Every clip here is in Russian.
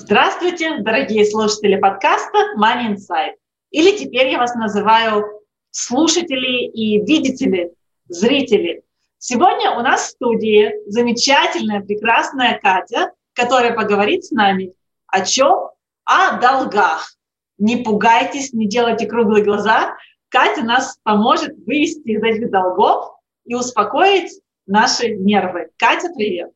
Здравствуйте, дорогие слушатели подкаста Money Insight. Или теперь я вас называю слушатели и видители, зрители. Сегодня у нас в студии замечательная, прекрасная Катя, которая поговорит с нами о чем? О долгах. Не пугайтесь, не делайте круглые глаза. Катя нас поможет вывести из этих долгов и успокоить наши нервы. Катя, привет!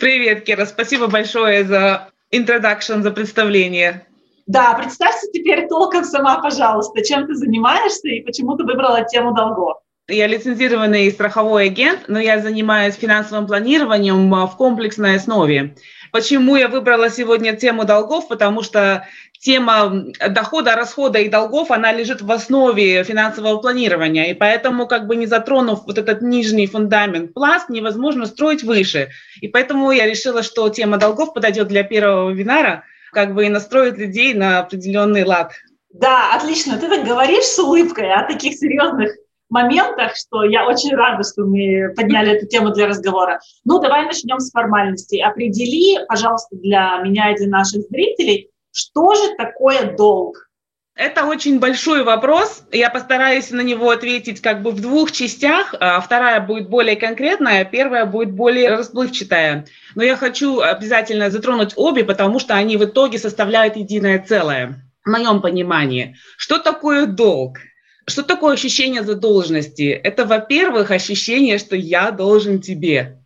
Привет, Кира, спасибо большое за introduction, за представление. Да, представься теперь толком сама, пожалуйста, чем ты занимаешься и почему ты выбрала тему долгов. Я лицензированный страховой агент, но я занимаюсь финансовым планированием в комплексной основе. Почему я выбрала сегодня тему долгов? Потому что тема дохода, расхода и долгов, она лежит в основе финансового планирования. И поэтому, как бы не затронув вот этот нижний фундамент, пласт, невозможно строить выше. И поэтому я решила, что тема долгов подойдет для первого вебинара, как бы и настроит людей на определенный лад. Да, отлично. Ты так говоришь с улыбкой о таких серьезных моментах, что я очень рада, что мы подняли эту тему для разговора. Ну, давай начнем с формальностей. Определи, пожалуйста, для меня и для наших зрителей, что же такое долг? Это очень большой вопрос. Я постараюсь на него ответить как бы в двух частях. А вторая будет более конкретная, первая будет более расплывчатая. Но я хочу обязательно затронуть обе, потому что они в итоге составляют единое целое. В моем понимании. Что такое долг? Что такое ощущение задолженности? Это, во-первых, ощущение, что я должен тебе.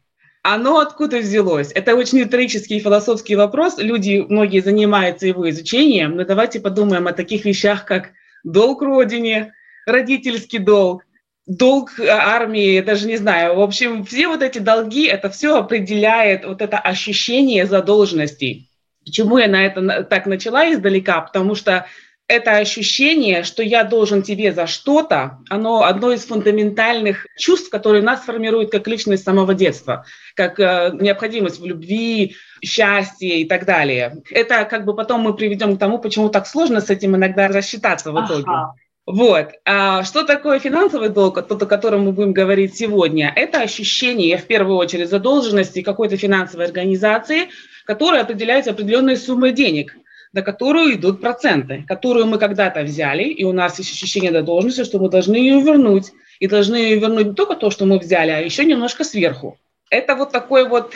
Оно откуда взялось? Это очень риторический и философский вопрос. Люди, многие занимаются его изучением, но давайте подумаем о таких вещах, как долг родине, родительский долг, долг армии, даже не знаю. В общем, все вот эти долги, это все определяет вот это ощущение задолженности. Почему я на это так начала издалека? Потому что это ощущение, что я должен тебе за что-то, оно одно из фундаментальных чувств, которые нас формируют как личность с самого детства, как э, необходимость в любви, счастье и так далее. Это как бы потом мы приведем к тому, почему так сложно с этим иногда рассчитаться в итоге. Ага. Вот. А что такое финансовый долг, тот, о котором мы будем говорить сегодня? Это ощущение, в первую очередь, задолженности какой-то финансовой организации, которая определяется определенной суммой денег – на которую идут проценты, которую мы когда-то взяли, и у нас есть ощущение задолженности, что мы должны ее вернуть. И должны ее вернуть не только то, что мы взяли, а еще немножко сверху. Это вот такое вот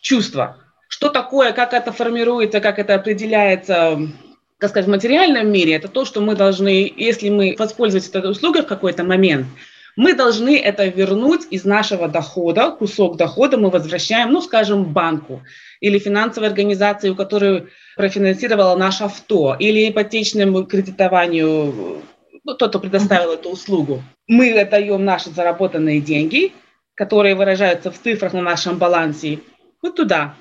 чувство. Что такое, как это формируется, как это определяется как сказать, в материальном мире, это то, что мы должны, если мы воспользуемся этой услугой в какой-то момент, мы должны это вернуть из нашего дохода, кусок дохода мы возвращаем, ну, скажем, банку или финансовой организации, у которой профинансировала наше авто, или ипотечному кредитованию, ну, тот, кто предоставил эту услугу. Мы отдаем наши заработанные деньги, которые выражаются в цифрах на нашем балансе, вот туда.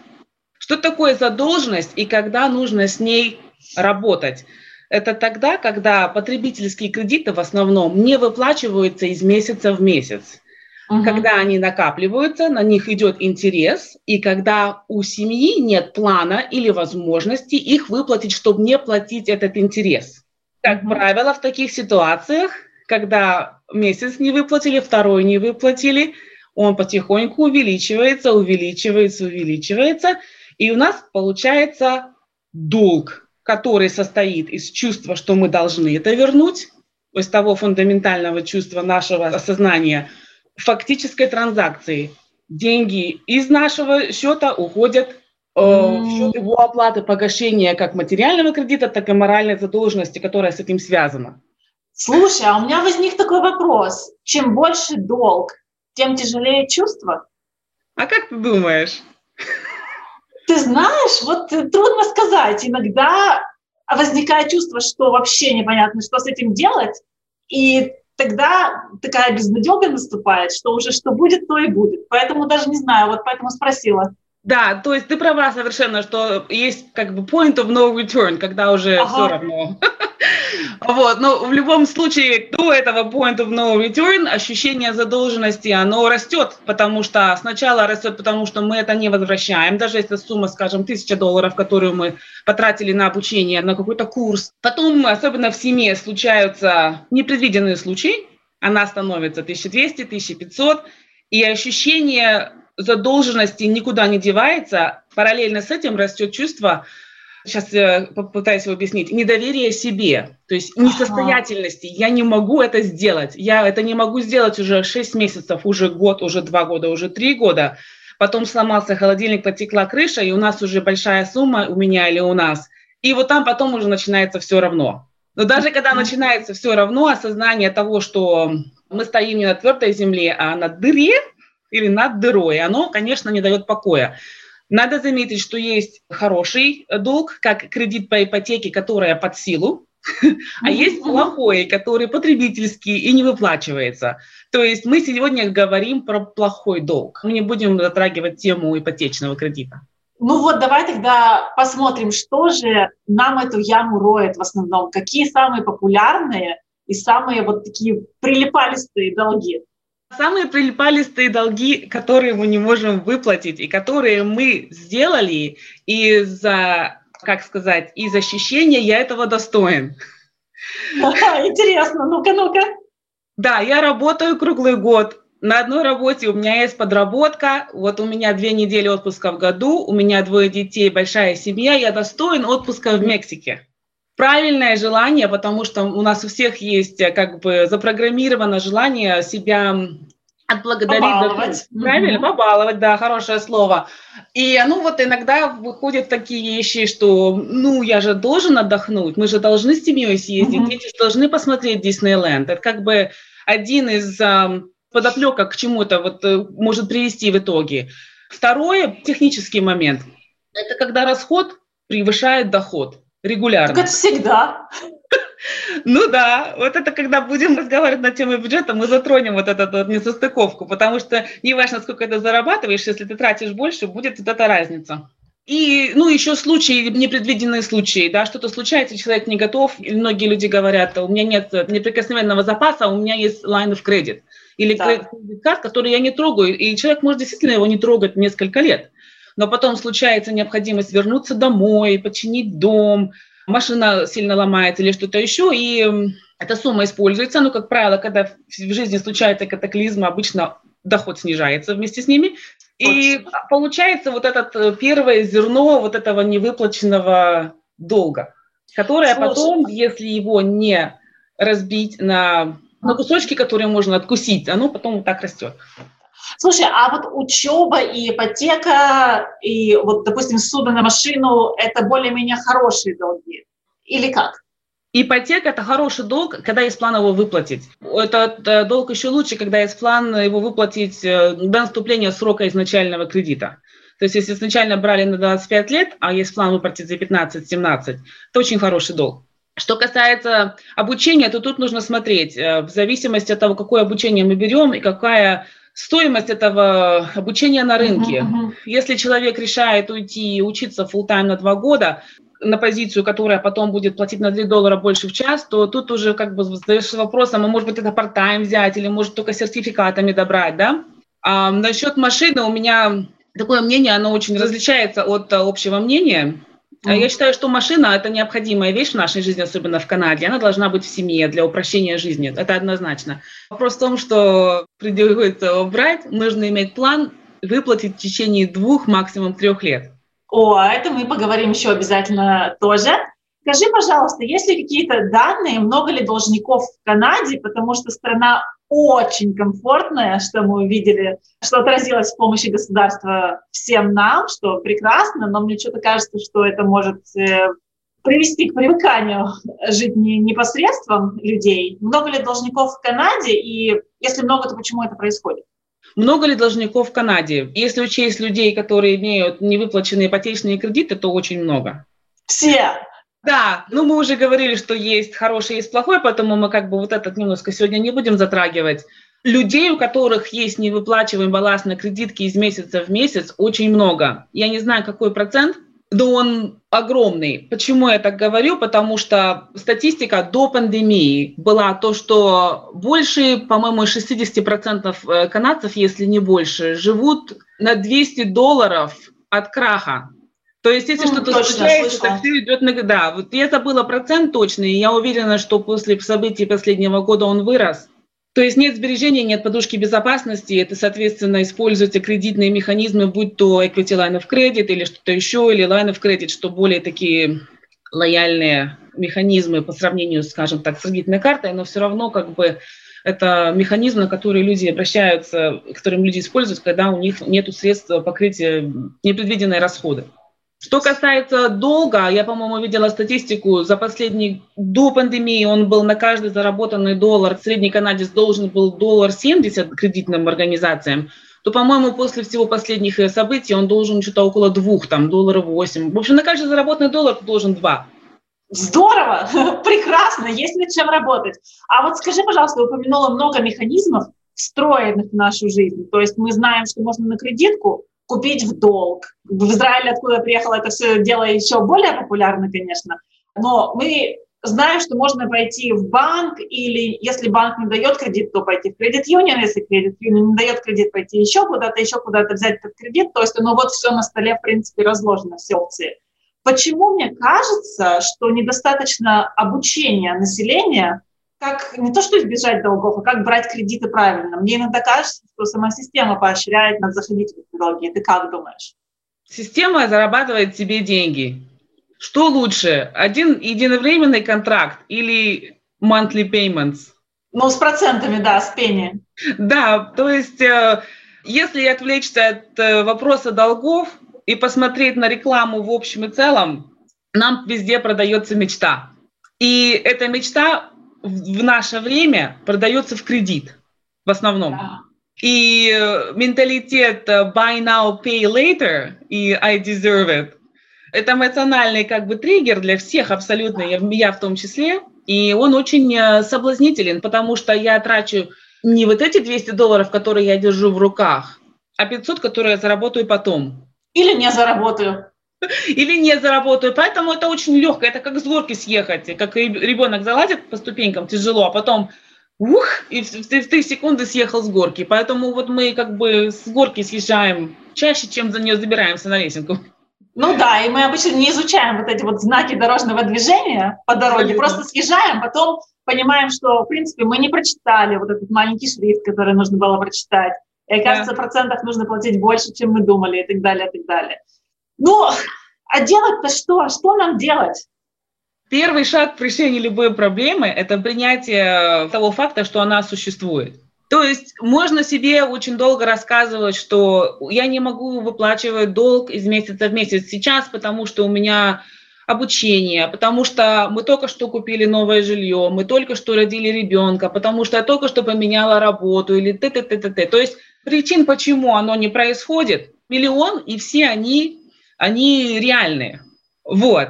Что такое задолженность и когда нужно с ней работать? Это тогда, когда потребительские кредиты в основном не выплачиваются из месяца в месяц. Угу. Когда они накапливаются, на них идет интерес, и когда у семьи нет плана или возможности их выплатить, чтобы не платить этот интерес. Как угу. правило, в таких ситуациях, когда месяц не выплатили, второй не выплатили, он потихоньку увеличивается, увеличивается, увеличивается, и у нас получается долг, который состоит из чувства, что мы должны это вернуть, из того фундаментального чувства нашего сознания – фактической транзакции. Деньги из нашего счета уходят э, в счет его оплаты погашения как материального кредита, так и моральной задолженности, которая с этим связана. Слушай, а у меня возник такой вопрос. Чем больше долг, тем тяжелее чувство? А как ты думаешь? Знаешь, вот трудно сказать. Иногда возникает чувство, что вообще непонятно, что с этим делать. И тогда такая безнадега наступает, что уже что будет, то и будет. Поэтому даже не знаю, вот поэтому спросила. Да, то есть ты права совершенно, что есть как бы point of no return, когда уже ага. все равно. Вот, но в любом случае до этого point of no return ощущение задолженности, оно растет, потому что сначала растет, потому что мы это не возвращаем, даже если сумма, скажем, тысяча долларов, которую мы потратили на обучение, на какой-то курс. Потом, особенно в семье, случаются непредвиденные случаи, она становится 1200, 1500, и ощущение задолженности никуда не девается, параллельно с этим растет чувство, сейчас я попытаюсь его объяснить, недоверие себе, то есть несостоятельности. Я не могу это сделать. Я это не могу сделать уже 6 месяцев, уже год, уже 2 года, уже 3 года. Потом сломался холодильник, потекла крыша, и у нас уже большая сумма, у меня или у нас. И вот там потом уже начинается все равно. Но даже когда начинается все равно, осознание того, что мы стоим не на твердой земле, а на дыре или над дырой, оно, конечно, не дает покоя. Надо заметить, что есть хороший долг, как кредит по ипотеке, которая под силу, а есть плохой, который потребительский и не выплачивается. То есть мы сегодня говорим про плохой долг. Мы не будем затрагивать тему ипотечного кредита. Ну вот давай тогда посмотрим, что же нам эту яму роет в основном. Какие самые популярные и самые вот такие прилипалистые долги? Самые прилипалистые долги, которые мы не можем выплатить, и которые мы сделали из-за, как сказать, из ощущения «я этого достоин». Интересно, ну-ка, ну-ка. Да, я работаю круглый год. На одной работе у меня есть подработка, вот у меня две недели отпуска в году, у меня двое детей, большая семья, я достоин отпуска в Мексике правильное желание, потому что у нас у всех есть э, как бы запрограммировано желание себя отблагодарить. Побаловать. Правильно, mm-hmm. побаловать, да, хорошее слово. И, ну, вот иногда выходят такие вещи, что, ну, я же должен отдохнуть, мы же должны с семьей съездить, mm-hmm. дети должны посмотреть Диснейленд. Это как бы один из э, подоплекок к чему-то вот э, может привести в итоге. Второе, технический момент, это когда расход превышает доход регулярно. Так это всегда. Ну да, вот это когда будем разговаривать на тему бюджета, мы затронем вот эту вот несостыковку, потому что неважно, сколько ты зарабатываешь, если ты тратишь больше, будет вот эта разница. И, ну, еще случаи, непредвиденные случаи, да, что-то случается, человек не готов, и многие люди говорят, у меня нет неприкосновенного запаса, у меня есть line of credit, или да. кредит который я не трогаю, и человек может действительно его не трогать несколько лет но потом случается необходимость вернуться домой, починить дом, машина сильно ломается или что-то еще, и эта сумма используется. Но, как правило, когда в жизни случаются катаклизмы, обычно доход снижается вместе с ними. И Точно. получается вот это э, первое зерно вот этого невыплаченного долга, которое Слушай. потом, если его не разбить на, на кусочки, которые можно откусить, оно потом вот так растет. Слушай, а вот учеба и ипотека, и вот, допустим, судно на машину – это более-менее хорошие долги? Или как? Ипотека – это хороший долг, когда есть план его выплатить. Этот э, долг еще лучше, когда есть план его выплатить э, до наступления срока изначального кредита. То есть если изначально брали на 25 лет, а есть план выплатить за 15-17, это очень хороший долг. Что касается обучения, то тут нужно смотреть, э, в зависимости от того, какое обучение мы берем и какая стоимость этого обучения на рынке. Uh-huh, Если человек решает уйти и учиться full time на два года, на позицию, которая потом будет платить на 3 доллара больше в час, то тут уже как бы задаешься вопросом, а может быть это part-time взять или может только сертификатами добрать, да? А насчет машины у меня такое мнение, оно очень различается от общего мнения. Mm. Я считаю, что машина – это необходимая вещь в нашей жизни, особенно в Канаде. Она должна быть в семье для упрощения жизни. Это однозначно. Вопрос в том, что приходится его брать, нужно иметь план выплатить в течение двух, максимум трех лет. О, а это мы поговорим еще обязательно тоже. Скажи, пожалуйста, есть ли какие-то данные, много ли должников в Канаде, потому что страна очень комфортная, что мы увидели, что отразилось в помощи государства всем нам, что прекрасно, но мне что-то кажется, что это может э, привести к привыканию жить не, непосредством людей. Много ли должников в Канаде, и если много, то почему это происходит? Много ли должников в Канаде? Если учесть людей, которые имеют невыплаченные ипотечные кредиты, то очень много. Все. Да, ну мы уже говорили, что есть хороший, есть плохой, поэтому мы как бы вот этот немножко сегодня не будем затрагивать. людей, у которых есть невыплачиваемый баланс на кредитки из месяца в месяц, очень много. Я не знаю, какой процент, но он огромный. Почему я так говорю? Потому что статистика до пандемии была то, что больше, по-моему, 60% э, канадцев, если не больше, живут на 200 долларов от краха. То есть, если ну, что-то случается, это все идет на... Да, вот я забыла процент точный, и я уверена, что после событий последнего года он вырос. То есть нет сбережения, нет подушки безопасности, это, соответственно, используются кредитные механизмы, будь то equity line of credit или что-то еще, или line of credit, что более такие лояльные механизмы по сравнению, скажем так, с кредитной картой, но все равно как бы это механизм, на который люди обращаются, которым люди используют, когда у них нет средств покрытия непредвиденные расходы. Что касается долга, я, по-моему, видела статистику, за последний, до пандемии он был на каждый заработанный доллар, средний канадец должен был доллар 70 кредитным организациям, то, по-моему, после всего последних э, событий он должен что-то около двух, там, долларов 8. В общем, на каждый заработанный доллар должен два. Здорово, прекрасно, есть над чем работать. А вот скажи, пожалуйста, упомянула много механизмов, встроенных в нашу жизнь. То есть мы знаем, что можно на кредитку купить в долг. В Израиле, откуда я приехала, это все дело еще более популярно, конечно. Но мы знаем, что можно пойти в банк, или если банк не дает кредит, то пойти в кредит юнион, если кредит юнион не дает кредит, пойти еще куда-то, еще куда-то взять этот кредит. То есть, ну вот все на столе, в принципе, разложено, все опции. Почему мне кажется, что недостаточно обучения населения как не то что избежать долгов, а как брать кредиты правильно. Мне иногда кажется, что сама система поощряет нас заходить в долги. Ты как думаешь? Система зарабатывает себе деньги. Что лучше, один единовременный контракт или monthly payments? Ну, с процентами, да, с пени. Да, то есть, э, если отвлечься от э, вопроса долгов и посмотреть на рекламу в общем и целом, нам везде продается мечта. И эта мечта в наше время продается в кредит в основном. Да. И э, менталитет э, buy now, pay later и I deserve it – это эмоциональный как бы триггер для всех абсолютно, я, я в том числе. И он очень э, соблазнителен, потому что я трачу не вот эти 200 долларов, которые я держу в руках, а 500, которые я заработаю потом. Или не заработаю. Или не заработаю. Поэтому это очень легко, это как с горки съехать, как ребенок залазит по ступенькам тяжело, а потом ух, и в, в, в три секунды съехал с горки. Поэтому вот мы как бы с горки съезжаем чаще, чем за нее забираемся на лесенку. Ну да, и мы обычно не изучаем вот эти вот знаки дорожного движения по дороге, Абсолютно. просто съезжаем, потом понимаем, что, в принципе, мы не прочитали вот этот маленький шрифт, который нужно было прочитать. И, оказывается, да. процентов нужно платить больше, чем мы думали, и так далее, и так далее. Ну, а делать-то что? Что нам делать? Первый шаг к решению любой проблемы – это принятие того факта, что она существует. То есть можно себе очень долго рассказывать, что я не могу выплачивать долг из месяца в месяц сейчас, потому что у меня обучение, потому что мы только что купили новое жилье, мы только что родили ребенка, потому что я только что поменяла работу или т-т-т-т-т. То есть причин, почему оно не происходит, миллион, и все они они реальные. Вот.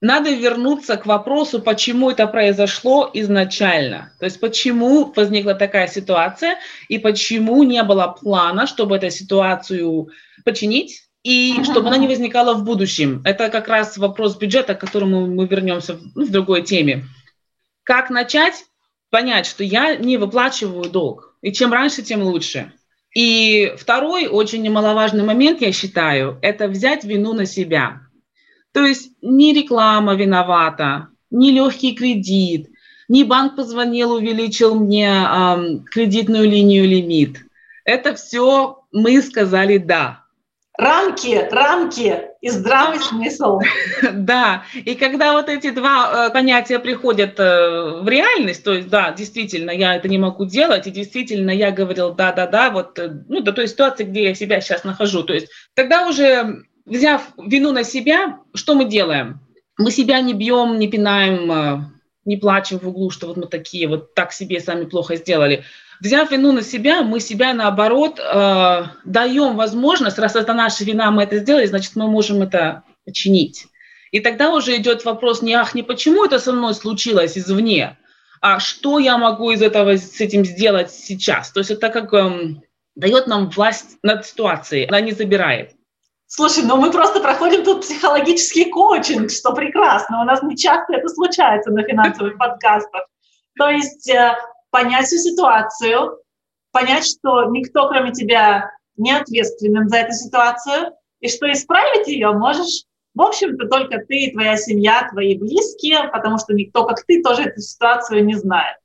Надо вернуться к вопросу, почему это произошло изначально. То есть почему возникла такая ситуация и почему не было плана, чтобы эту ситуацию починить и чтобы она не возникала в будущем. Это как раз вопрос бюджета, к которому мы вернемся в, ну, в другой теме. Как начать понять, что я не выплачиваю долг, и чем раньше, тем лучше. И второй очень немаловажный момент, я считаю, это взять вину на себя. То есть не реклама виновата, не легкий кредит, не банк позвонил, увеличил мне эм, кредитную линию лимит. Это все мы сказали «да». Рамки, рамки и здравый смысл. Да, и когда вот эти два э, понятия приходят э, в реальность, то есть, да, действительно, я это не могу делать, и действительно, я говорил, да-да-да, вот, э, ну, до той ситуации, где я себя сейчас нахожу. То есть, тогда уже, взяв вину на себя, что мы делаем? Мы себя не бьем, не пинаем, не плачем в углу, что вот мы такие, вот так себе сами плохо сделали Взяв вину на себя, мы себя, наоборот, э, даем возможность, раз это наша вина, мы это сделали, значит, мы можем это починить. И тогда уже идет вопрос не ах, не почему это со мной случилось извне, а что я могу из этого с этим сделать сейчас. То есть это как эм, дает нам власть над ситуацией, она не забирает. Слушай, ну мы просто проходим тут психологический коучинг, что прекрасно. У нас не часто это случается на финансовых подкастах. То есть э, понять всю ситуацию, понять, что никто, кроме тебя, не ответственен за эту ситуацию, и что исправить ее можешь, в общем-то, только ты твоя семья, твои близкие, потому что никто, как ты, тоже эту ситуацию не знает.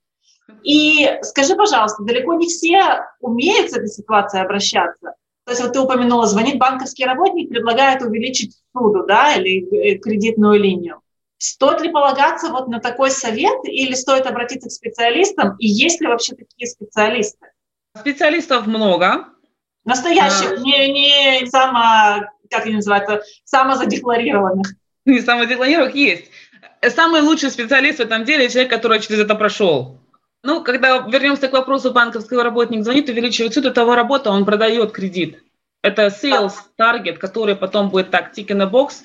И скажи, пожалуйста, далеко не все умеют с этой ситуацией обращаться. То есть вот ты упомянула, звонит банковский работник, предлагает увеличить суду, да, или э, кредитную линию. Стоит ли полагаться вот на такой совет или стоит обратиться к специалистам? И есть ли вообще такие специалисты? Специалистов много. Настоящих, а... не, не само, как они называются, самозадекларированных. Не самозадекларированных есть. Самый лучший специалист в этом деле человек, который через это прошел. Ну, когда вернемся к вопросу, банковского работник звонит, увеличивает суд, это его работа, он продает кредит. Это sales target, который потом будет так, in a box,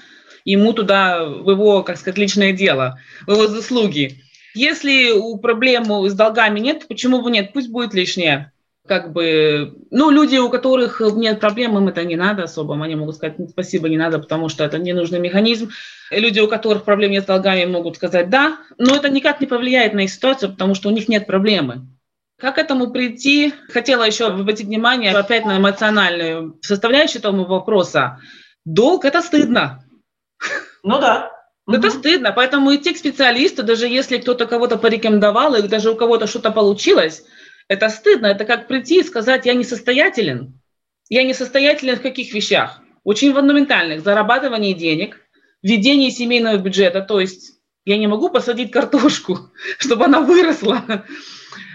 ему туда, в его, как сказать, личное дело, в его заслуги. Если у проблемы с долгами нет, почему бы нет? Пусть будет лишнее как бы, ну, люди, у которых нет проблем, им это не надо особо, они могут сказать, спасибо, не надо, потому что это ненужный механизм. Люди, у которых проблем нет с долгами, могут сказать да, но это никак не повлияет на их ситуацию, потому что у них нет проблемы. Как к этому прийти? Хотела еще обратить внимание опять на эмоциональную составляющую этого вопроса. Долг – это стыдно. Ну да. Это стыдно, поэтому идти к специалисту, даже если кто-то кого-то порекомендовал, и даже у кого-то что-то получилось – это стыдно, это как прийти и сказать, я несостоятелен. Я несостоятелен в каких вещах? Очень фундаментальных. Зарабатывание денег, ведение семейного бюджета, то есть я не могу посадить картошку, чтобы она выросла.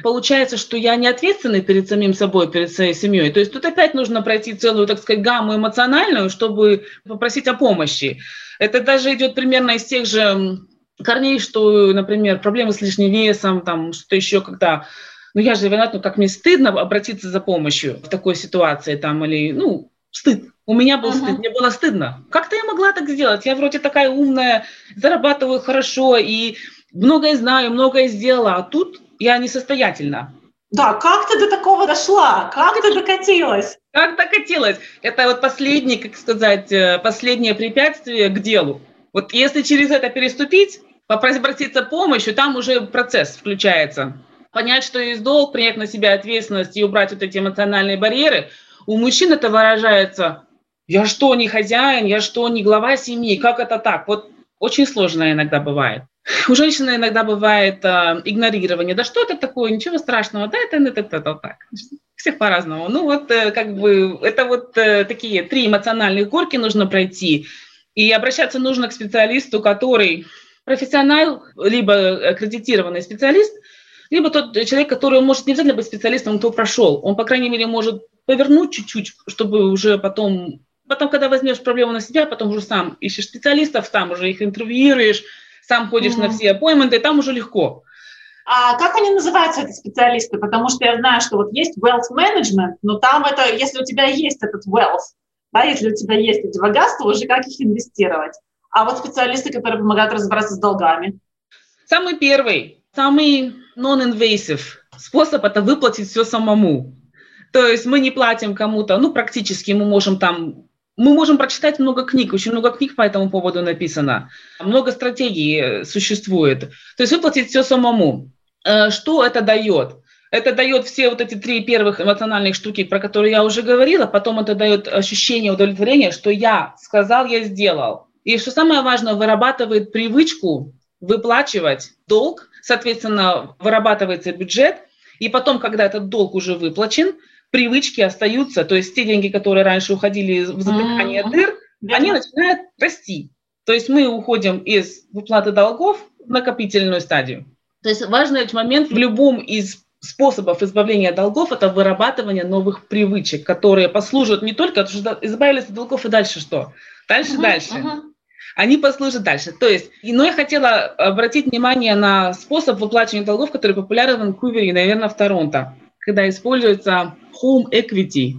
Получается, что я не ответственный перед самим собой, перед своей семьей. То есть тут опять нужно пройти целую, так сказать, гамму эмоциональную, чтобы попросить о помощи. Это даже идет примерно из тех же корней, что, например, проблемы с лишним весом, там что-то еще, когда ну я же виноват, ну как мне стыдно обратиться за помощью в такой ситуации там или, ну, стыд. У меня был uh-huh. стыд, мне было стыдно. Как-то я могла так сделать? Я вроде такая умная, зарабатываю хорошо и многое знаю, многое сделала, а тут я несостоятельна. Да, как ты до такого дошла? Как ты докатилась? Как докатилась? Это вот последнее, как сказать, э, последнее препятствие к делу. Вот если через это переступить, попросить обратиться помощью, там уже процесс включается понять, что есть долг, принять на себя ответственность и убрать вот эти эмоциональные барьеры, у мужчин это выражается «я что, не хозяин, я что, не глава семьи, как это так?» Вот очень сложно иногда бывает. У женщины иногда бывает э, игнорирование. Да что это такое? Ничего страшного. Да, это, это, это, это так. Всех по-разному. Ну вот э, как бы это вот э, такие три эмоциональных горки нужно пройти. И обращаться нужно к специалисту, который профессионал, либо аккредитированный специалист, либо тот человек, который может не обязательно быть специалистом, кто прошел. Он, по крайней мере, может повернуть чуть-чуть, чтобы уже потом, потом, когда возьмешь проблему на себя, потом уже сам ищешь специалистов, сам уже их интервьюируешь, сам ходишь mm-hmm. на все аппоинтменты, там уже легко. А как они называются, эти специалисты? Потому что я знаю, что вот есть wealth management, но там это, если у тебя есть этот wealth, да, если у тебя есть эти богатства, уже как их инвестировать. А вот специалисты, которые помогают разобраться с долгами. Самый первый Самый non-invasive способ – это выплатить все самому. То есть мы не платим кому-то, ну, практически мы можем там мы можем прочитать много книг, очень много книг по этому поводу написано, много стратегий э, существует. То есть выплатить все самому. Э, что это дает? Это дает все вот эти три первых эмоциональных штуки, про которые я уже говорила, потом это дает ощущение удовлетворения, что я сказал, я сделал. И что самое важное, вырабатывает привычку выплачивать долг, соответственно, вырабатывается бюджет, и потом, когда этот долг уже выплачен, привычки остаются, то есть те деньги, которые раньше уходили в затыкание mm-hmm. дыр, yeah. они начинают расти. То есть мы уходим из выплаты долгов в накопительную стадию. То есть важный момент в любом из способов избавления от долгов – это вырабатывание новых привычек, которые послужат не только, что избавились от долгов и дальше что? Дальше, uh-huh, дальше. Uh-huh они послужат дальше. То есть, но я хотела обратить внимание на способ выплачивания долгов, который популярен в Ванкувере и, наверное, в Торонто, когда используется home equity.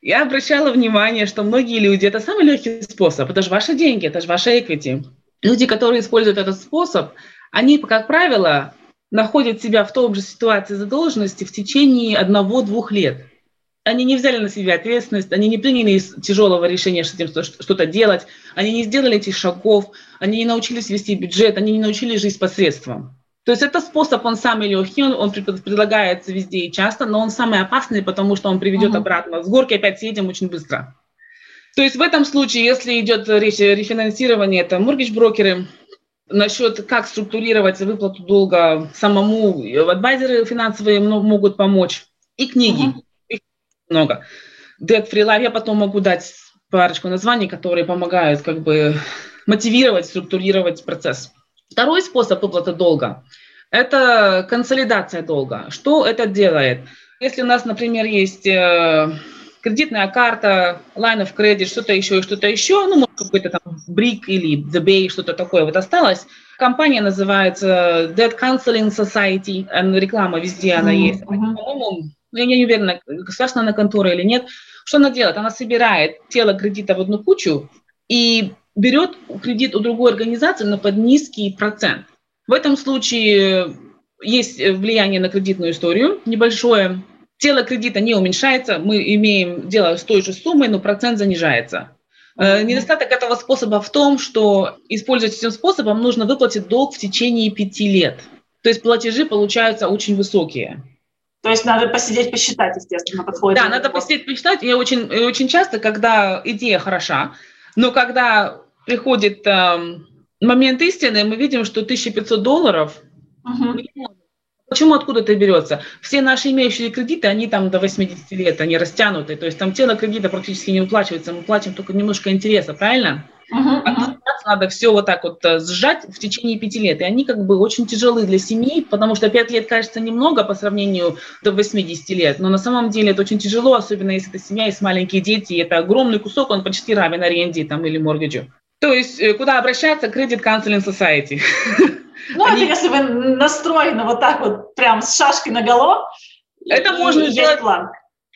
Я обращала внимание, что многие люди, это самый легкий способ, это же ваши деньги, это же ваша equity. Люди, которые используют этот способ, они, как правило, находят себя в том же ситуации задолженности в течение одного-двух лет. Они не взяли на себя ответственность, они не приняли тяжелого решения с этим что-то делать, они не сделали этих шагов, они не научились вести бюджет, они не научились жить посредством. То есть это способ, он самый легкий, он, он предлагается везде и часто, но он самый опасный, потому что он приведет uh-huh. обратно. С горки опять съедем очень быстро. То есть в этом случае, если идет речь о рефинансировании, это моргидж-брокеры, насчет как структурировать выплату долга самому, адвайзеры финансовые могут помочь, и книги, uh-huh. их много. Debt Free Life, я потом могу дать парочку названий, которые помогают как бы мотивировать, структурировать процесс. Второй способ выплаты долга – это консолидация долга. Что это делает? Если у нас, например, есть э, кредитная карта, line of credit, что-то еще и что-то еще, ну, может, какой-то там BRIC или The Bay, что-то такое вот осталось. Компания называется Debt Counseling Society, реклама везде она есть. По-моему, ну, я не уверена, государственная контора или нет. Что она делает? Она собирает тело кредита в одну кучу и берет кредит у другой организации, но под низкий процент. В этом случае есть влияние на кредитную историю небольшое. Тело кредита не уменьшается, мы имеем дело с той же суммой, но процент занижается. Э, недостаток этого способа в том, что использовать этим способом нужно выплатить долг в течение пяти лет. То есть платежи получаются очень высокие. То есть надо посидеть, посчитать, естественно, подходит. Да, надо посидеть, посчитать. И очень, очень часто, когда идея хороша, но когда приходит э, момент истины, мы видим, что 1500 долларов uh-huh. Почему откуда это берется? Все наши имеющие кредиты, они там до 80 лет, они растянуты. То есть там тело кредита практически не уплачивается, мы платим только немножко интереса, правильно? Uh-huh, uh-huh. надо все вот так вот э, сжать в течение пяти лет. И они как бы очень тяжелы для семьи, потому что пять лет кажется немного по сравнению до 80 лет. Но на самом деле это очень тяжело, особенно если это семья, есть маленькие дети. И это огромный кусок, он почти равен аренде там, или моргиджу. То есть э, куда обращаться? Credit Counseling Society. Ну, Они... это если вы настроены вот так вот, прям с шашкой на голову. Это можно сделать. Есть план.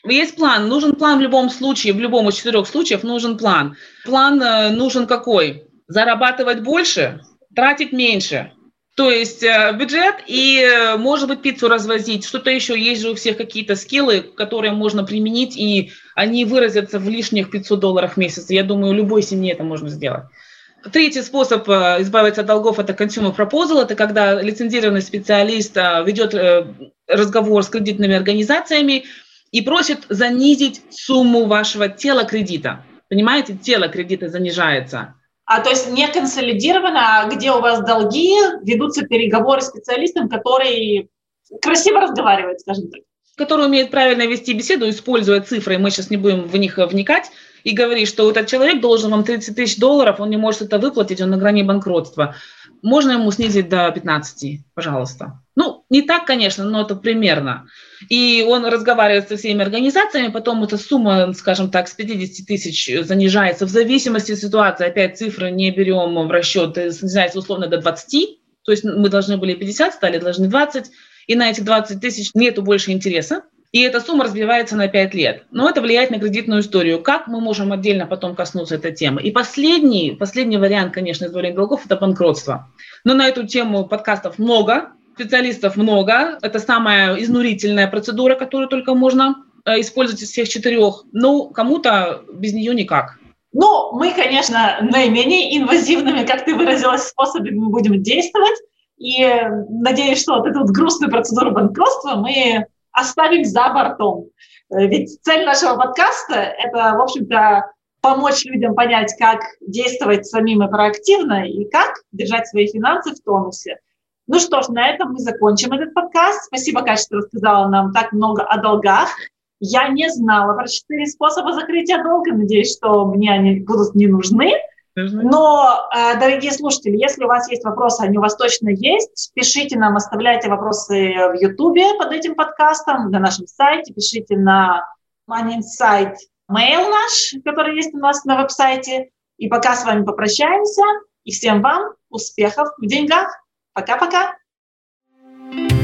Есть план. Нужен план в любом случае, в любом из четырех случаев нужен план. План э, нужен какой? Зарабатывать больше, тратить меньше. То есть э, бюджет и, э, может быть, пиццу развозить, что-то еще. Есть же у всех какие-то скиллы, которые можно применить, и они выразятся в лишних 500 долларов в месяц. Я думаю, любой семье это можно сделать. Третий способ э, избавиться от долгов – это consumer proposal. Это когда лицензированный специалист ведет разговор с кредитными организациями и просит занизить сумму вашего тела кредита. Понимаете, тело кредита занижается а, то есть не консолидировано, а где у вас долги, ведутся переговоры с специалистом, который красиво разговаривает, скажем так. Который умеет правильно вести беседу, используя цифры, мы сейчас не будем в них вникать, и говорит, что этот человек должен вам 30 тысяч долларов, он не может это выплатить, он на грани банкротства. Можно ему снизить до 15, пожалуйста. Ну, не так, конечно, но это примерно. И он разговаривает со всеми организациями, потом эта сумма, скажем так, с 50 тысяч занижается в зависимости от ситуации. Опять цифры не берем в расчет, снижается условно до 20, то есть мы должны были 50, стали должны 20, и на эти 20 тысяч нету больше интереса, и эта сумма разбивается на 5 лет. Но это влияет на кредитную историю. Как мы можем отдельно потом коснуться этой темы? И последний, последний вариант, конечно, избавления долгов – это банкротство. Но на эту тему подкастов много, специалистов много. Это самая изнурительная процедура, которую только можно э, использовать из всех четырех. Но кому-то без нее никак. Ну, мы, конечно, наименее инвазивными, как ты выразилась, способами будем действовать. И надеюсь, что вот эту вот грустную процедуру банкротства мы оставим за бортом. Э, ведь цель нашего подкаста – это, в общем-то, помочь людям понять, как действовать самим и проактивно, и как держать свои финансы в тонусе. Ну что ж, на этом мы закончим этот подкаст. Спасибо, Катя, что рассказала нам так много о долгах. Я не знала про четыре способа закрытия долга. Надеюсь, что мне они будут не нужны. Но, э, дорогие слушатели, если у вас есть вопросы, они у вас точно есть, пишите нам, оставляйте вопросы в Ютубе под этим подкастом, на нашем сайте, пишите на Money Insight mail наш, который есть у нас на веб-сайте. И пока с вами попрощаемся. И всем вам успехов в деньгах. Пока-пока.